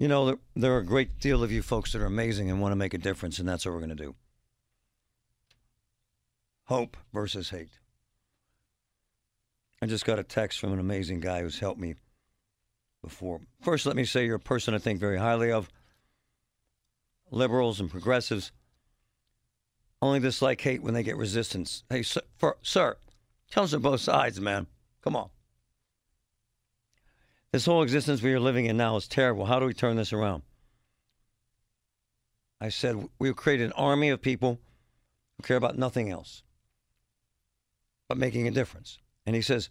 You know, there, there are a great deal of you folks that are amazing and want to make a difference, and that's what we're going to do. Hope versus hate. I just got a text from an amazing guy who's helped me before. First, let me say you're a person I think very highly of. Liberals and progressives only dislike hate when they get resistance. Hey, sir, for, sir tell us on both sides, man. Come on. This whole existence we are living in now is terrible. How do we turn this around? I said, we'll create an army of people who care about nothing else but making a difference. And he says,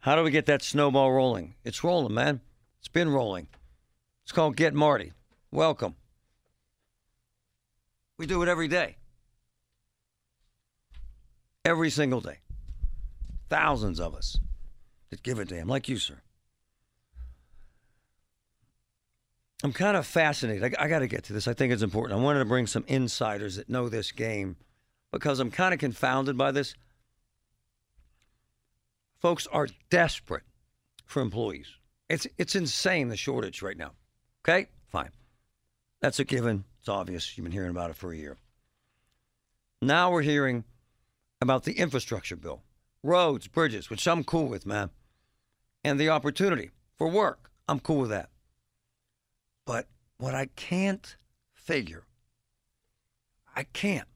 How do we get that snowball rolling? It's rolling, man. It's been rolling. It's called Get Marty. Welcome. We do it every day. Every single day. Thousands of us that give a damn, like you, sir. I'm kind of fascinated. I, I got to get to this. I think it's important. I wanted to bring some insiders that know this game because I'm kind of confounded by this. Folks are desperate for employees. It's it's insane the shortage right now. Okay, fine. That's a given. It's obvious. You've been hearing about it for a year. Now we're hearing about the infrastructure bill, roads, bridges, which I'm cool with, man, and the opportunity for work. I'm cool with that. But what I can't figure, I can't,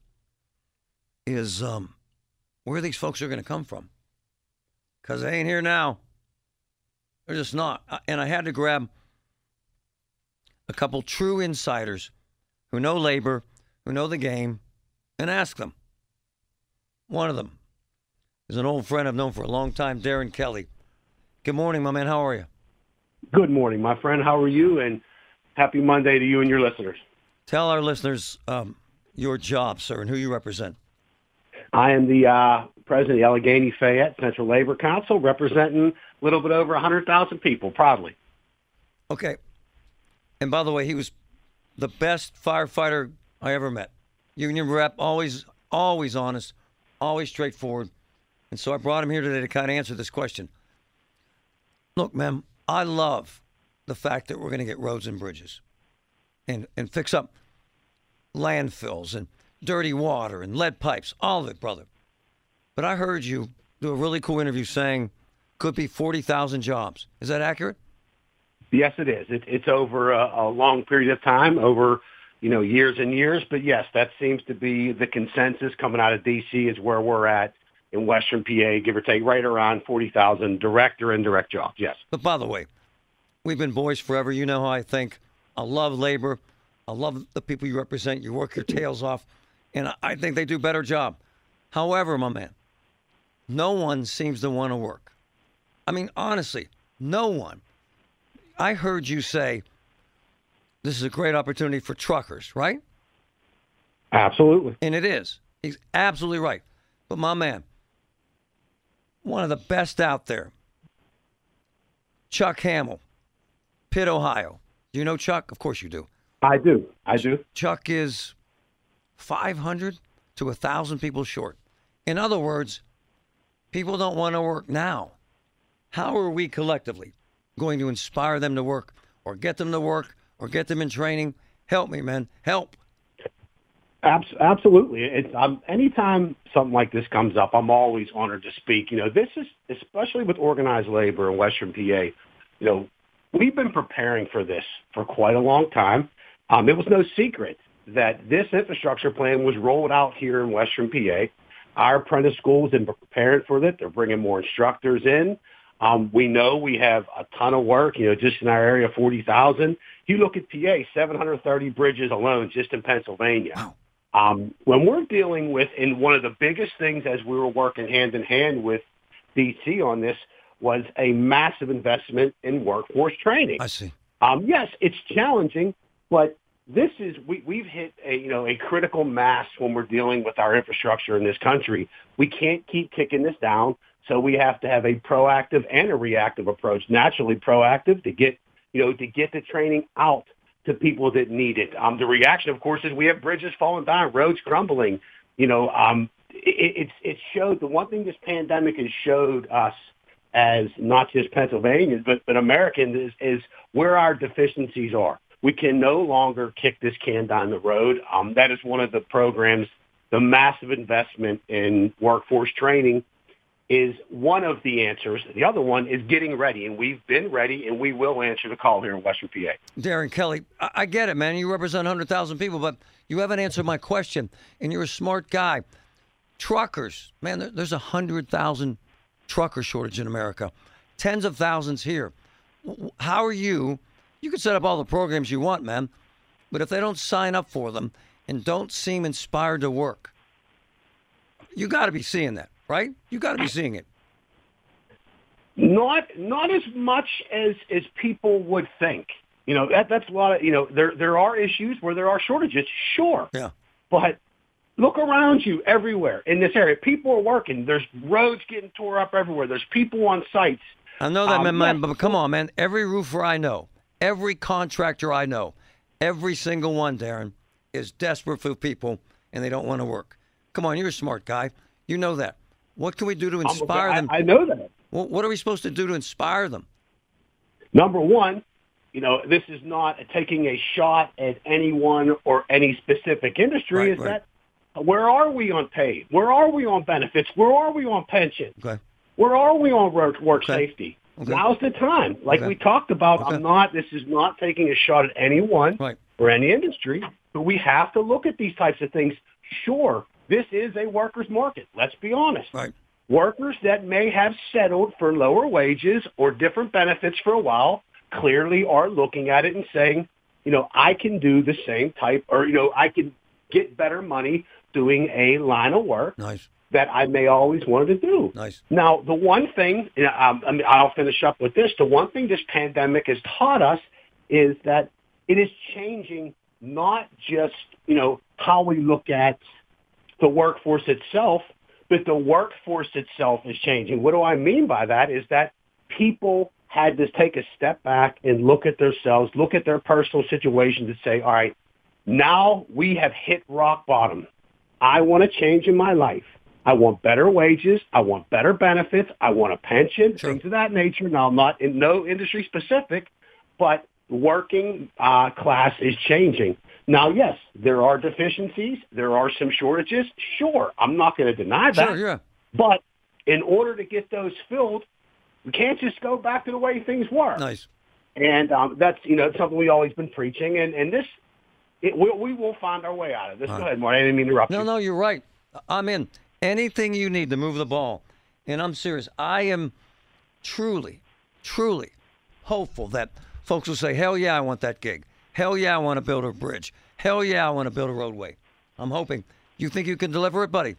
is um, where these folks are going to come from. Because they ain't here now. They're just not. And I had to grab a couple true insiders who know labor, who know the game, and ask them. One of them is an old friend I've known for a long time, Darren Kelly. Good morning, my man. How are you? Good morning, my friend. How are you? And happy Monday to you and your listeners. Tell our listeners um, your job, sir, and who you represent. I am the uh, president of the Allegheny Fayette Central Labor Council, representing a little bit over 100,000 people, proudly. Okay. And by the way, he was the best firefighter I ever met. Union rep, always, always honest, always straightforward. And so I brought him here today to kind of answer this question. Look, ma'am, I love the fact that we're going to get roads and bridges and, and fix up landfills and dirty water and lead pipes, all of it, brother. But I heard you do a really cool interview saying could be 40,000 jobs. Is that accurate? Yes, it is. It, it's over a, a long period of time, over you know years and years. But yes, that seems to be the consensus coming out of D.C. is where we're at in Western PA, give or take, right around 40,000 direct or indirect jobs. Yes. But by the way, we've been boys forever. You know how I think. I love labor. I love the people you represent. You work your tails off, and I think they do a better job. However, my man, no one seems to want to work. I mean, honestly, no one. I heard you say this is a great opportunity for truckers, right? Absolutely. And it is. He's absolutely right. But my man, one of the best out there, Chuck Hammel, Pitt, Ohio. Do you know Chuck? Of course you do. I do. I do. Chuck is 500 to 1,000 people short. In other words, people don't want to work now. How are we collectively going to inspire them to work or get them to work or get them in training? Help me, man. Help. Absolutely. It's um, anytime something like this comes up, I'm always honored to speak. You know, this is especially with organized labor in Western PA. You know, we've been preparing for this for quite a long time. Um, it was no secret that this infrastructure plan was rolled out here in Western PA. Our apprentice schools have been preparing for it. They're bringing more instructors in. Um, we know we have a ton of work, you know, just in our area, 40,000. You look at PA, 730 bridges alone just in Pennsylvania. Wow. Um, when we're dealing with, and one of the biggest things as we were working hand in hand with DC on this was a massive investment in workforce training. I see. Um, yes, it's challenging, but this is we, we've hit a you know a critical mass when we're dealing with our infrastructure in this country. We can't keep kicking this down, so we have to have a proactive and a reactive approach. Naturally, proactive to get you know to get the training out to people that need it. Um, the reaction, of course, is we have bridges falling down, roads crumbling. You know, um, it, it's it showed the one thing this pandemic has showed us as not just Pennsylvanians but but Americans is is where our deficiencies are. We can no longer kick this can down the road. Um, that is one of the programs. The massive investment in workforce training is one of the answers. The other one is getting ready, and we've been ready, and we will answer the call here in Western PA. Darren Kelly, I, get it, man. You represent 100,000 people, but you haven't answered my question, and you're a smart guy. Truckers, man, there, there's a 100,000 trucker shortage in America, tens of thousands here. How are you? You can set up all the programs you want, man, but if they don't sign up for them and don't seem inspired to work, you got to be seeing that, right? You got to be seeing it. Not not as much as as people would think. You know that that's a lot of you know there there are issues where there are shortages, sure, Yeah. but look around you everywhere in this area. People are working. There's roads getting tore up everywhere. There's people on sites. I know that, Um, man, man, but come on, man. Every roofer I know, every contractor I know, every single one, Darren, is desperate for people and they don't want to work. Come on, you're a smart guy. You know that. What can we do to inspire I, them? I know that. What what are we supposed to do to inspire them? Number one, you know, this is not taking a shot at anyone or any specific industry. Right, is right. that where are we on pay? Where are we on benefits? Where are we on pension? Okay. Where are we on work, work Okay. safety? Okay. Now's the time. Like Okay. we talked about. I'm not. This is not taking a shot at anyone Right. or any industry, but we have to look at these types of things. Sure, this is a workers' market. Let's be honest. Right. Workers that may have settled for lower wages or different benefits for a while clearly are looking at it and saying, you know, I can do the same type or, you know, I can get better money doing a line of work Nice. that I may always wanted to do. Nice. Now, the one thing, you know, um, I mean, I'll finish up with this. The one thing this pandemic has taught us is that it is changing not just, you know, how we look at the workforce itself, but the workforce itself is changing. What do I mean by that is that people had to take a step back and look at themselves, look at their personal situations and say, all right, now we have hit rock bottom. I want a change in my life. I want better wages. I want better benefits. I want a pension, Sure. things of that nature. Now, I'm not in no industry specific, but working uh, class is changing. Now, yes, there are deficiencies. There are some shortages. Sure, I'm not going to deny that. Sure, yeah. But in order to get those filled, we can't just go back to the way things were. Nice. And um, that's you know something we've always been preaching. And and this, it, we, we will find our way out of this. All Go right. ahead, Marty. I didn't mean to interrupt No, you. no, no, you're right. I'm in. Anything you need to move the ball. And I'm serious. I am truly, truly hopeful that folks will say, hell yeah, I want that gig. Hell yeah, I want to build a bridge. Hell yeah, I want to build a roadway. I'm hoping. You think you can deliver it, buddy?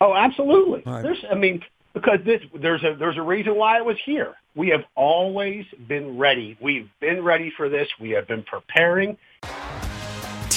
Oh, absolutely. Right. There's, I mean, because this, there's a there's a reason why it was here. We have always been ready. We've been ready for this. We have been preparing.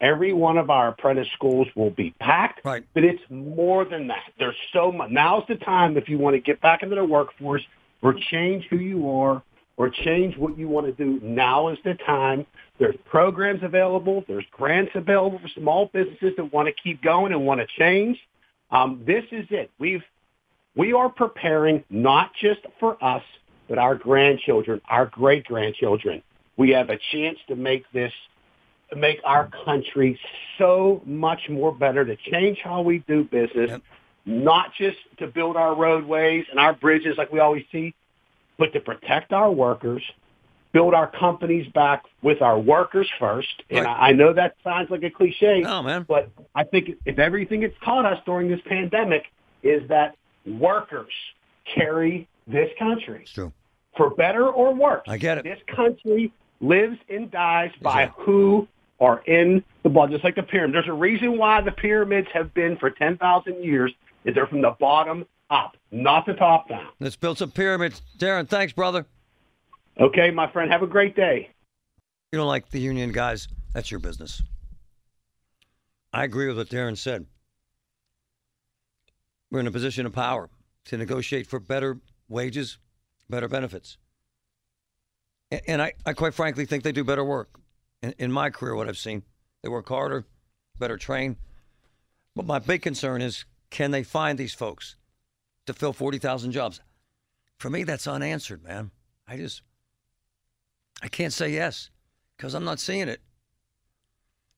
Every one of our apprentice schools will be packed, Right. but it's more than that. There's so much. Now's the time if you want to get back into the workforce or change who you are or change what you want to do. Now is the time. There's programs available. There's grants available for small businesses that want to keep going and want to change. Um, this is it. We've we are preparing not just for us, but our grandchildren, our great grandchildren. We have a chance to make this make our country so much more better to change how we do business, Yep. not just to build our roadways and our bridges like we always see, but to protect our workers, build our companies back with our workers first. And Right. I I know that sounds like a cliche, No, man. but I think if everything it's taught us during this pandemic is that workers carry this country It's true. for better or worse. I get it. This country lives and dies by Exactly. who are in the blood, just like the pyramid. There's a reason why the pyramids have been for 10,000 years, is they're from the bottom up, not the top down. Let's build some pyramids. Darren, thanks, brother. Okay, my friend, have a great day. You don't like the union guys, that's your business. I agree with what Darren said. We're in a position of power to negotiate for better wages, better benefits. And I, I quite frankly think they do better work. In, in my career, what I've seen, they work harder, better trained. But my big concern is can they find these folks to fill 40,000 jobs? For me, that's unanswered, man. I just, I can't say yes because I'm not seeing it.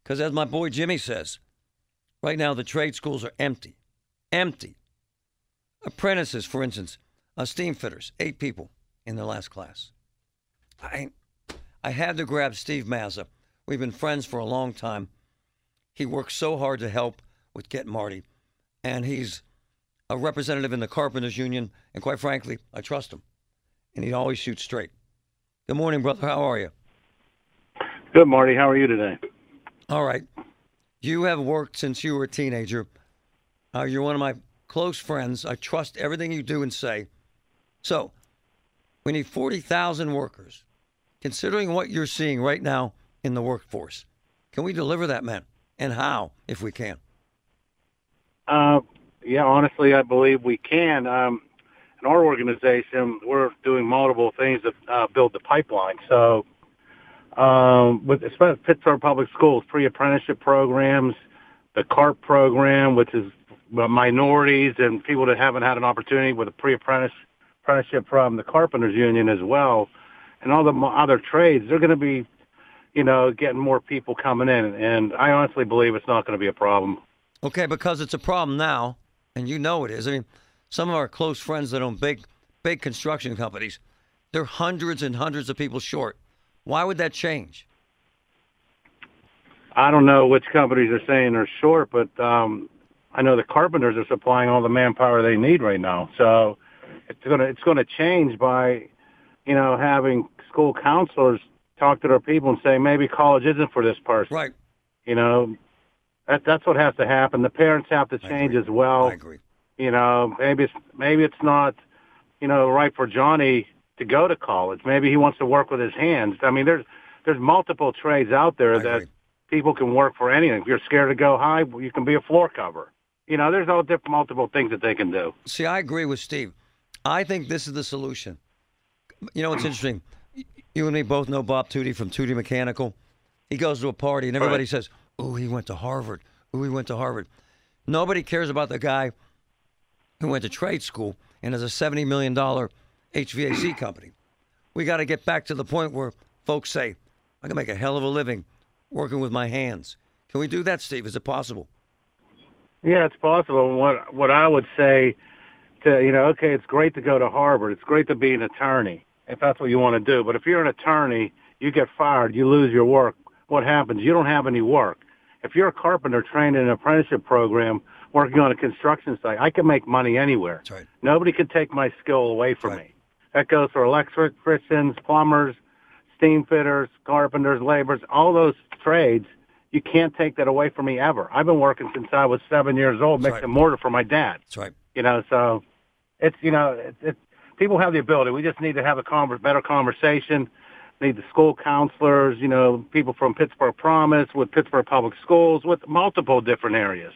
Because as my boy Jimmy says, right now the trade schools are empty. Empty. Apprentices, for instance, uh, steam fitters, eight people in their last class. I, I had to grab Steve Mazza. We've been friends for a long time. He works so hard to help with Get Marty, and he's a representative in the Carpenters Union, and quite frankly, I trust him. And he always shoots straight. Good morning, brother. How are you? Good, Marty. How are you today? All right. You have worked since you were a teenager. Uh, you're one of my close friends. I trust everything you do and say. So, we need 40,000 workers. Considering what you're seeing right now in the workforce, can we deliver that, man? And how, if we can? Uh, yeah, honestly, I believe we can. Um, in our organization, we're doing multiple things to uh, build the pipeline. So, um, with especially Pittsburgh Public Schools, pre-apprenticeship programs, the CARP program, which is minorities and people that haven't had an opportunity with a pre-apprentice apprenticeship from the Carpenters Union as well, and all the other trades, they're going to be, you know, getting more people coming in. And I honestly believe it's not going to be a problem. Okay, because it's a problem now, and you know it is. I mean, some of our close friends that own big, big construction companies, they're hundreds and hundreds of people short. Why would that change? I don't know which companies are saying they're short, but um, I know the carpenters are supplying all the manpower they need right now. So it's gonna it's gonna change by, you know, having school counselors talk to their people and say maybe college isn't for this person. Right. You know, that that's what has to happen. The parents have to change as well. I agree. You know, maybe it's maybe it's not, you know, right for Johnny to go to college. Maybe he wants to work with his hands. I mean, there's there's multiple trades out there I that agree. people can work for anything. If you're scared to go high, you can be a floor cover. You know, there's all different multiple things that they can do. See, I agree with Steve. I think this is the solution. You know, what's interesting. You and me both know Bob Tudi from Tudi Mechanical. He goes to a party and everybody Right. says, "Oh, he went to Harvard. Oh, he went to Harvard." Nobody cares about the guy who went to trade school and has a seventy million dollar HVAC company. We got to get back to the point where folks say, "I can make a hell of a living working with my hands." Can we do that, Steve? Is it possible? Yeah, it's possible. What what I would say to you know, okay, it's great to go to Harvard. It's great to be an attorney if that's what you want to do. But if you're an attorney, you get fired, you lose your work. What happens? You don't have any work. If you're a carpenter trained in an apprenticeship program working on a construction site, I can make money anywhere. That's right. Nobody can take my skill away from Right. me. That goes for electricians, plumbers, steam fitters, carpenters, laborers, all those trades. You can't take that away from me ever. I've been working since I was seven years old, That's mixing right. mortar for my dad. That's right. You know, so it's you know, it, it, people have the ability. We just need to have a conver- better conversation. Need the school counselors, you know, people from Pittsburgh Promise, with Pittsburgh Public Schools, with multiple different areas,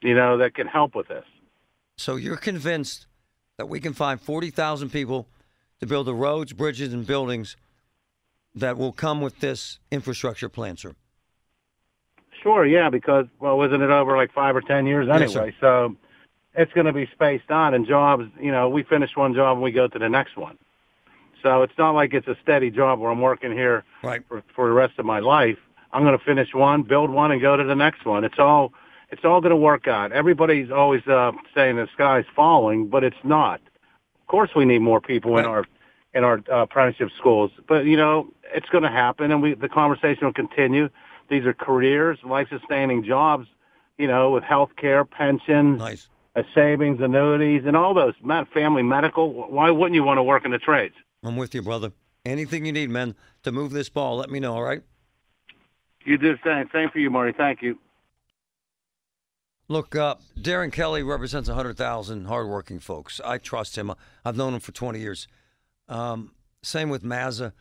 you know, that can help with this. So you're convinced that we can find 40,000 people to build the roads, bridges, and buildings that will come with this infrastructure plan, sir? Sure, yeah, because well, wasn't it over like five or ten years Yes, anyway? so it's going to be spaced out and jobs. You know, we finish one job and we go to the next one. So it's not like it's a steady job where I'm working here Right. for for the rest of my life. I'm going to finish one, build one, and go to the next one. It's all it's all going to work out. Everybody's always uh, saying the sky's falling, but it's not. Of course, we need more people in our in our uh, apprenticeship schools, but you know it's going to happen, and we the conversation will continue. These are careers, life-sustaining jobs, you know, with health care, pensions, Nice. Uh, savings, annuities, and all those. Med- family medical. Why wouldn't you want to work in the trades? I'm with you, brother. Anything you need, man, to move this ball, let me know, all right? You do the same. Same for you, Marty. Thank you. Look, uh, Darren Kelly represents 100,000 hardworking folks. I trust him. I've known him for 20 years. Um, same with Mazza.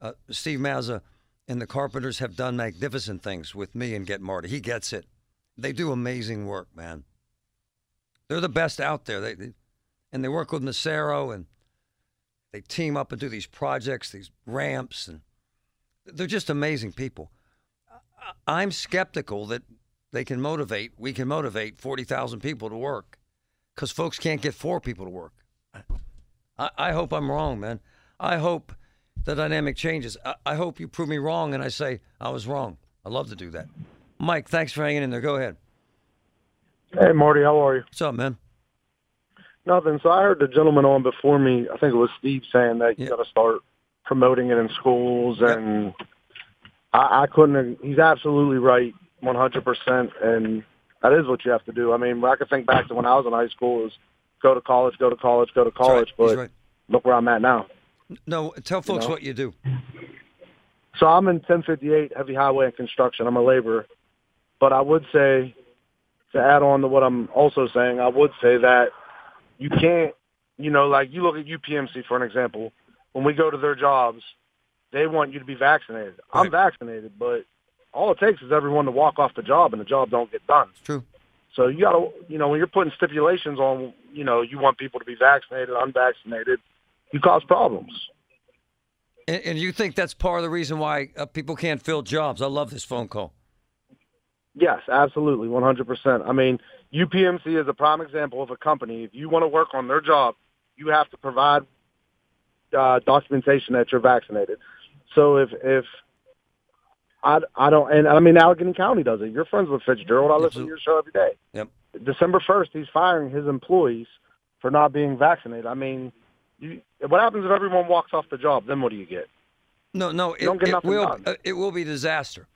Uh, Steve Mazza and the Carpenters have done magnificent things with me and Get Marty. He gets it. They do amazing work, man. They're the best out there. They, they and they work with Nacero and they team up and do these projects, these ramps, and they're just amazing people. I'm skeptical that they can motivate, we can motivate 40,000 people to work because folks can't get four people to work. I, I hope I'm wrong, man. I hope the dynamic changes. I, I hope you prove me wrong and I say I was wrong. I love to do that. Mike, thanks for hanging in there. Go ahead. Hey, Marty, how are you? What's up, man? Nothing. So I heard the gentleman on before me. I think it was Steve saying that you Yeah. got to start promoting it in schools, Yep. and I, I couldn't. He's absolutely right, one hundred percent, and that is what you have to do. I mean, I can think back to when I was in high school: is go to college, go to college, go to That's right. college. But right. look where I'm at now. No, tell folks know? what you do. So I'm in 1058 heavy highway and construction. I'm a laborer, but I would say to add on to what I'm also saying, I would say that you can't, you know, like you look at UPMC for an example. When we go to their jobs, they want you to be vaccinated. I'm vaccinated, but all it takes is everyone to walk off the job, and the job don't get done. It's true. So you got to, you know, when you're putting stipulations on, you know, you want people to be vaccinated, unvaccinated, you cause problems. And, and you think that's part of the reason why uh, people can't fill jobs? I love this phone call. Yes, absolutely, 100%. I mean, UPMC is a prime example of a company. If you want to work on their job, you have to provide uh, documentation that you're vaccinated. So if if I, I don't, and I mean, Allegheny County does it. You're friends with Fitzgerald. I listen to your show every day. Yep. December 1st, he's firing his employees for not being vaccinated. I mean, you, what happens if everyone walks off the job? Then what do you get? No, no, it, don't get it will done. uh, it will be disaster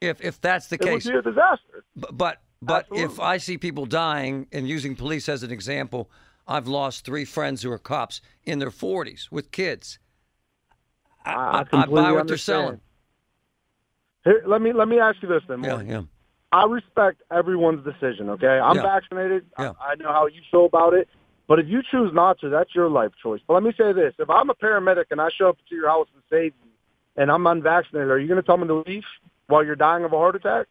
if if that's the case, It would be a disaster. But but, but if I see people dying and using police as an example, I've lost three friends who are cops in their 40s with kids. I, I, I buy what understand. they're selling. Here, let me let me ask you this then. Yeah, yeah. I respect everyone's decision. Okay, I'm Yeah. vaccinated. I- Yeah. I, know how you feel about it. But if you choose not to, that's your life choice. But let me say this: if I'm a paramedic and I show up to your house and save you, and I'm unvaccinated, are you going to tell me to leave while you're dying of a heart attack?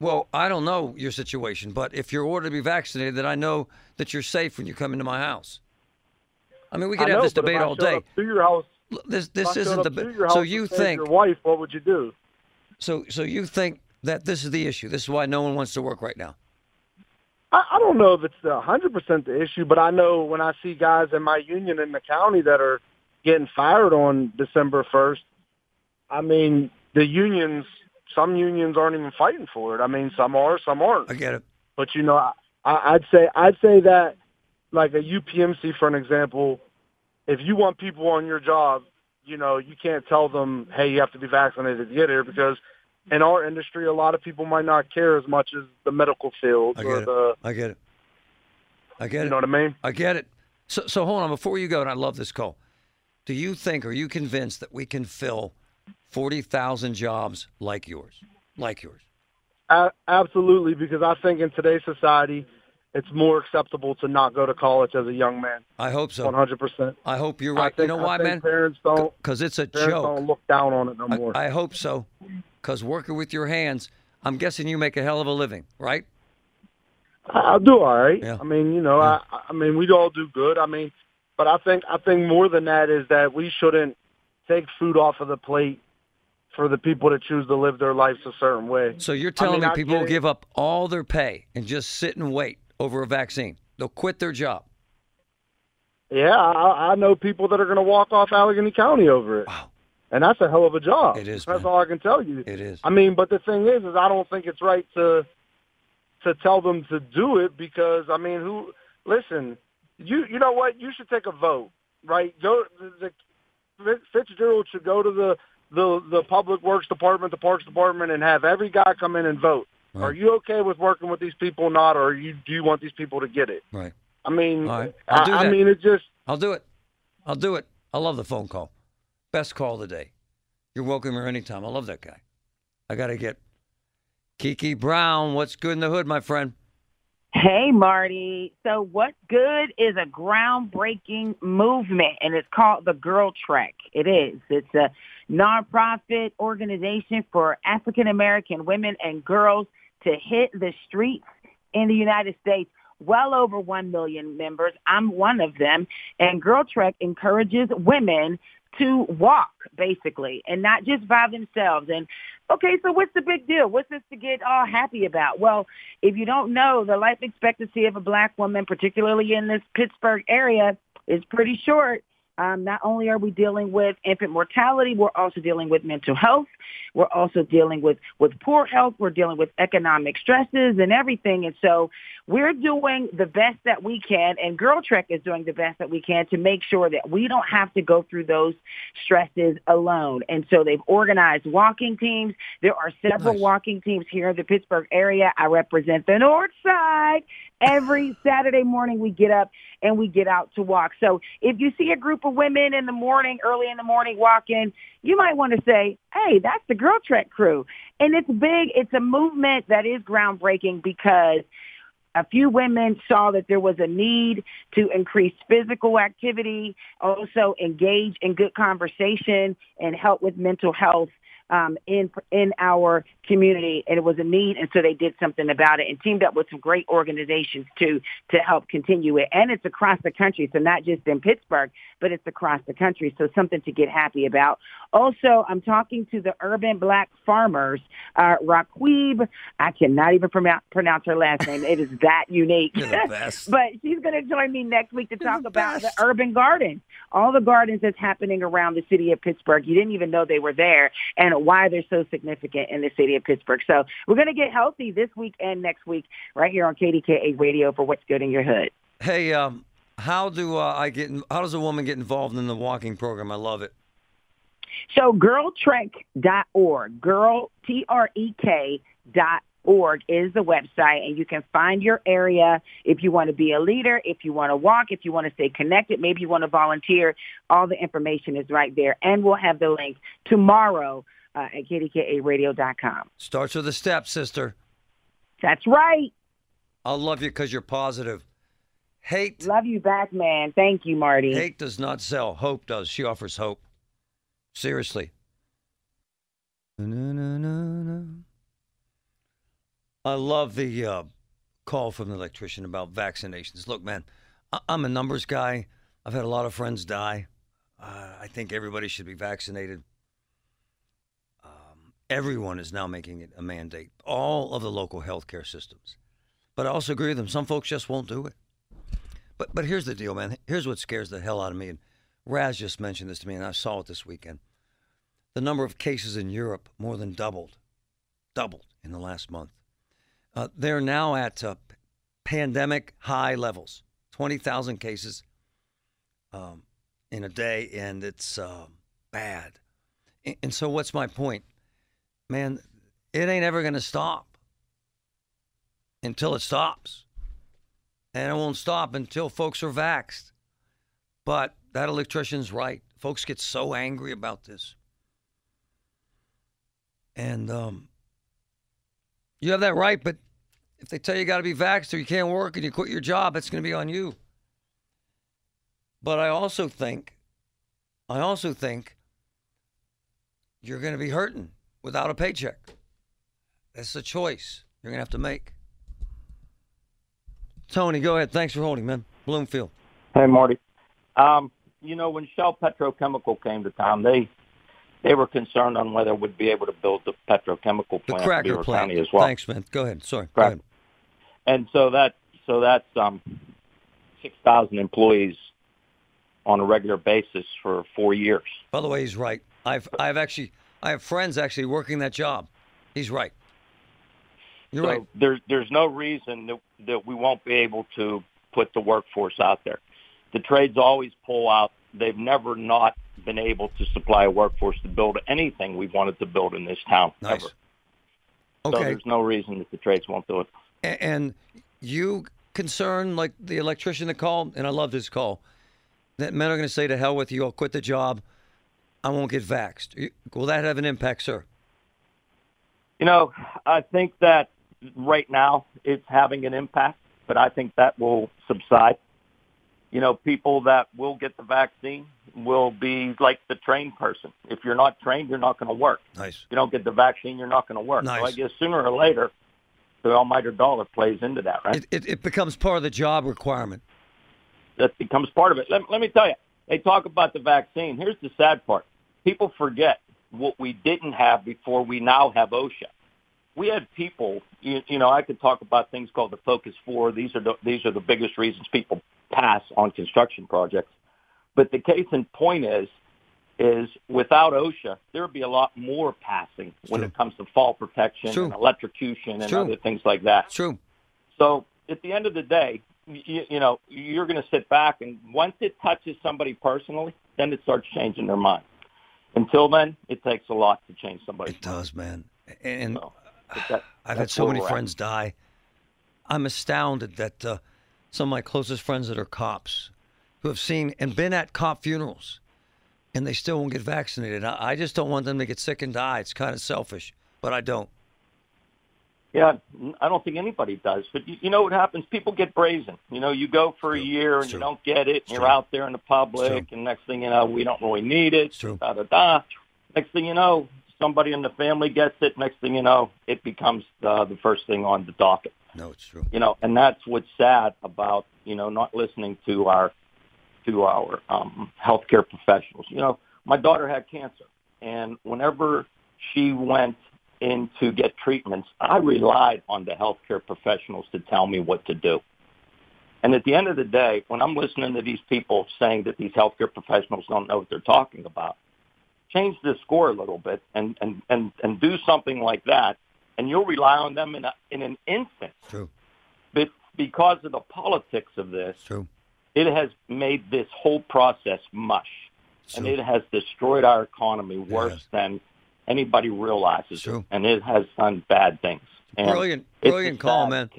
Well, I don't know your situation, but if you're ordered to be vaccinated, then I know that you're safe when you come into my house. I mean, we could have this debate all day. To your house, This this isn't the so you think your wife? What would you do? so so you think that this is the issue. This is why no one wants to work right now. I, I don't know if it's hundred percent the issue, but I know when I see guys in my union in the county that are getting fired on December first. I mean, the unions. Some unions aren't even fighting for it. I mean, some are, some aren't. I get it. But you know, I, I'd say I'd say that like a UPMC, for an example, if you want people on your job, you know, you can't tell them, hey, you have to be vaccinated to get here because in our industry, a lot of people might not care as much as the medical field I or get it. the, I get it. I get you it. know what I mean? I get it. So, so hold on before you go, and I love this call. Do you think, are you convinced that we can fill forty thousand jobs like yours, like yours? A- absolutely, because I think in today's society, it's more acceptable to not go to college as a young man. I hope so. One hundred percent. I hope you're I right. think- you know I why, man? Parents don't. Because it's a Parents joke. don't look down on it no more. I, hope so. Because working with your hands, I'm guessing you make a hell of a living, right? I- do all right. Yeah. I mean, you know, I I mean, we all do good. I mean, but I think I think more than that is that we shouldn't take food off of the plate for the people to choose to live their lives a certain way. So you're telling mean, me people will give up all their pay and just sit and wait over a vaccine? They'll quit their job. Yeah, I, I know people that are going to walk off Allegheny County over it. Wow. And that's a hell of a job. It is, That's man. all I can tell you. It is. I mean, but the thing is, is I don't think it's right to to tell them to do it because I mean, who? Listen, you you know what? You should take a vote, right? Go the, the Fitzgerald should go to the the the public works department, the parks department, and have every guy come in and vote. Right. Are you okay with working with these people, or not, or you do you want these people to get it? Right. I mean, All right. I'll I, do I that. mean, it just I'll do it. I'll do it. I love the phone call. Best call of the day. You're welcome here anytime. I love that guy. I got to get Kiki Brown. What's good in the hood, my friend? Hey, Marty. So, What good is a groundbreaking movement, and it's called the Girl Trek. It is. It's a nonprofit organization for African American women and girls to hit the streets in the United States. Well over 1 million members. I'm one of them. And Girl Trek encourages women to walk, basically, and not just by themselves. And okay, so what's the big deal? What's this to get all happy about? Well, if you don't know, the life expectancy of a black woman, particularly in this Pittsburgh area, is pretty short. Um, not only are we dealing with infant mortality, we're also dealing with mental health. We're also dealing with, with poor health. We're dealing with economic stresses and everything. And so we're doing the best that we can, and Girl Trek is doing the best that we can to make sure that we don't have to go through those stresses alone. And so they've organized walking teams. There are several Nice. walking teams here in the Pittsburgh area. I represent the North Side. Every Saturday morning we get up and we get out to walk. So if you see a group of women in the morning, early in the morning walking, you might want to say, hey, that's the Girl Trek crew. And it's big. It's a movement that is groundbreaking because a few women saw that there was a need to increase physical activity, also engage in good conversation and help with mental health um, in in our community, and it was a need, and so they did something about it and teamed up with some great organizations too to help continue it. And it's across the country, so not just in Pittsburgh, but it's across the country. So something to get happy about. Also, I'm talking to the urban black farmers, uh, Raquib. I cannot even pronounce pronounce her last name. It is that unique. You're but she's going to join me next week to talk the about the urban garden, all the gardens that's happening around the city of Pittsburgh. You didn't even know they were there, and why they're so significant in the city of Pittsburgh. So we're going to get healthy this week and next week right here on KDKA Radio for what's good in your hood. Hey, um, how do uh, I get? How does a woman get involved in the walking program? I love it. So girltrek.org, girl, T-R-E-K dot org is the website and you can find your area if you want to be a leader, if you want to walk, if you want to stay connected, maybe you want to volunteer. All the information is right there and we'll have the link tomorrow uh, at kdkaradio.com. Starts with a step, sister. That's right. I love you because you're positive. Hate, Love you back, man. Thank you, Marty. hate does not sell. Hope does. She offers hope. Seriously. Na-na-na-na. I love the uh, call from the electrician about vaccinations. Look, man, I- I'm a numbers guy. I've had a lot of friends die. Uh, I think everybody should be vaccinated. Everyone is now making it a mandate. All of the local healthcare systems. But I also agree with them. Some folks just won't do it. But but here's the deal, man. Here's what scares the hell out of me. And Raz just mentioned this to me, and I saw it this weekend. The number of cases in Europe more than doubled, doubled in the last month. Uh, they're now at uh, pandemic high levels, twenty thousand cases um, in a day, and it's uh, bad. And so, what's my point, man? It ain't ever going to stop until it stops. And it won't stop until folks are vaxxed. But that electrician's right. Folks get so angry about this. And um, you have that right, but if they tell you you got to be vaxxed or you can't work and you quit your job, it's going to be on you. But I also think, I also think you're going to be hurting without a paycheck. That's a choice you're going to have to make. Tony, go ahead. Thanks for holding, man. Bloomfield. Hey, Marty. Um, you know, when Shell Petrochemical came to town, they they were concerned on whether we'd be able to build the petrochemical plant in cracker plant. County as well. Thanks, man. Go ahead. Sorry. Go ahead. And so that so that's um, six thousand employees on a regular basis for four years. By the way, he's right. I've I've actually I have friends actually working that job. He's right. You're so right. There's there's no reason that that we won't be able to put the workforce out there. The trades always pull out. They've never not been able to supply a workforce to build anything we wanted to build in this town Nice. ever. So there's no reason that the trades won't do it. And you concern like the electrician that called, and I love this call, that men are going to say to hell with you, I'll quit the job. I won't get vaxxed. Will that have an impact, sir? You know, I think that right now it's having an impact, but I think that will subside. You know, people that will get the vaccine will be like the trained person. If you're not trained, you're not going to work. Nice. If you don't get the vaccine, you're not going to work. So I guess sooner or later, the almighty dollar plays into that, right? It, it, it becomes part of the job requirement. that becomes part of it. Let, let me tell you, they talk about the vaccine. Here's the sad part. People forget what we didn't have before we now have OSHA. We had people, you, you know, I could talk about things called the Focus Four. These are the, these are the biggest reasons people pass on construction projects. But the case in point is, is without OSHA, there would be a lot more passing when it comes to fall protection True. and electrocution and True. other things like that. True. So at the end of the day, you, you know, you're going to sit back and once it touches somebody personally, then it starts changing their mind. Until then, it takes a lot to change somebody. It does, man. And that- I've had so many at. friends die. I'm astounded that uh, some of my closest friends that are cops who have seen and been at cop funerals and they still won't get vaccinated. I, I just don't want them to get sick and die. It's kind of selfish, but I don't. Yeah, I don't think anybody does. But you, you know what happens? People get brazen. You know, you go for a year and you don't get it, and you're out there in the public, and next thing you know, we don't really need it. Da da da. Next thing you know, somebody in the family gets it. Next thing you know, it becomes uh, the first thing on the docket. No, it's true. You know, and that's what's sad about you know not listening to our to our um, healthcare professionals. You know, my daughter had cancer, and whenever she went in to get treatments, I relied on the healthcare professionals to tell me what to do. And at the end of the day, when I'm listening to these people saying that these healthcare professionals don't know what they're talking about, change the score a little bit and, and, and, and do something like that, and you'll rely on them in, a, in an instant. True. But because of the politics of this, True. it has made this whole process mush. And it has destroyed our economy worse than anybody realizes. it. And it has done bad things. And Brilliant, brilliant call, man.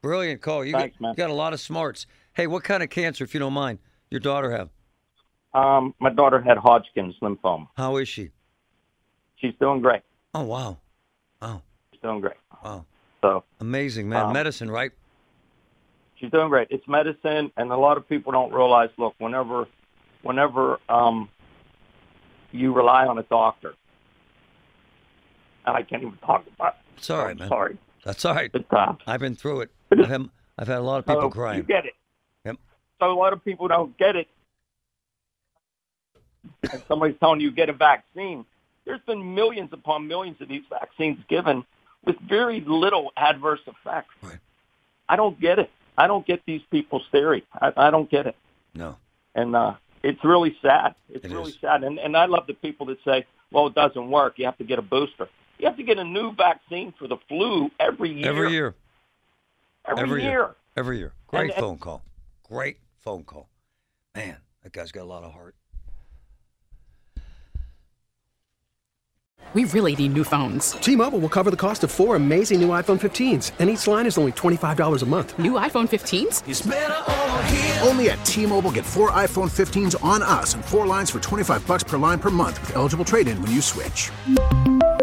Brilliant call. You, Thanks, got, you got a lot of smarts. Hey, what kind of cancer, if you don't mind, your daughter have? Um, my daughter had Hodgkin's lymphoma. How is she? She's doing great. Oh wow, wow, She's doing great. wow, So amazing, man. Um, Medicine, right? she's doing great. It's medicine, and a lot of people don't realize. Look, whenever, whenever um, you rely on a doctor, I can't even talk about. It. It's all right, I'm man. Sorry. That's all right. It's, uh, I've been through it. I've had, I've had a lot of people so crying. You get it. Yep. So a lot of people don't get it. And somebody's telling you get a vaccine. There's been millions upon millions of these vaccines given with very little adverse effects. I don't get it. I don't get these people's theory. I, I don't get it. No. And uh, it's really sad. It's It really is. sad. And, and I love the people that say, well, it doesn't work. You have to get a booster. You have to get a new vaccine for the flu every year. Every year. Every, year. Every year. Great And- and- phone call. Great phone call. Man, that guy's got a lot of heart. We really need new phones. T-Mobile will cover the cost of four amazing new iPhone 15s, and each line is only $25 a month. New iPhone 15s? Only at T-Mobile get four iPhone 15s on us and four lines for 25 bucks per line per month with eligible trade-in when you switch.